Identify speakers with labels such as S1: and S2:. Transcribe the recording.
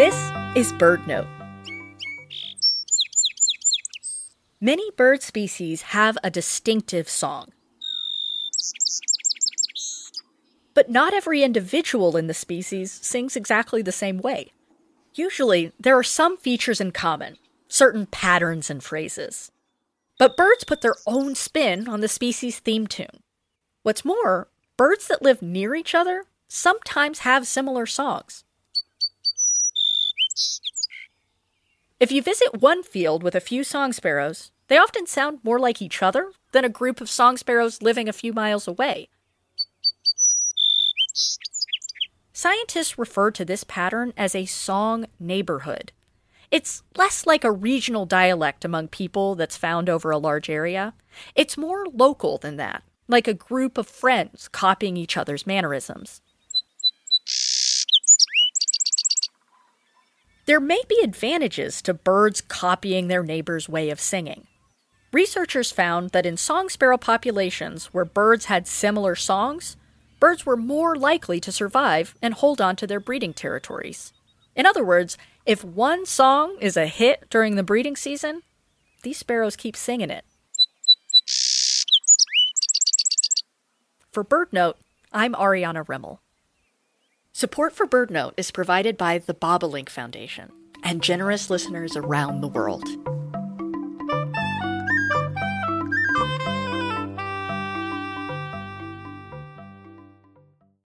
S1: This is BirdNote. Many bird species have a distinctive song. But not every individual in the species sings exactly the same way. Usually, there are some features in common, certain patterns and phrases. But birds put their own spin on the species theme tune. What's more, birds that live near each other sometimes have similar songs. If you visit one field with a few song sparrows, they often sound more like each other than a group of song sparrows living a few miles away. Scientists refer to this pattern as a song neighborhood. It's less like a regional dialect among people that's found over a large area. It's more local than that, like a group of friends copying each other's mannerisms. There may be advantages to birds copying their neighbor's way of singing. Researchers found that in song sparrow populations where birds had similar songs, birds were more likely to survive and hold on to their breeding territories. In other words, if one song is a hit during the breeding season, these sparrows keep singing it. For BirdNote, I'm Ariana Remmel. Support for BirdNote is provided by the Bobolink Foundation and generous listeners around the world.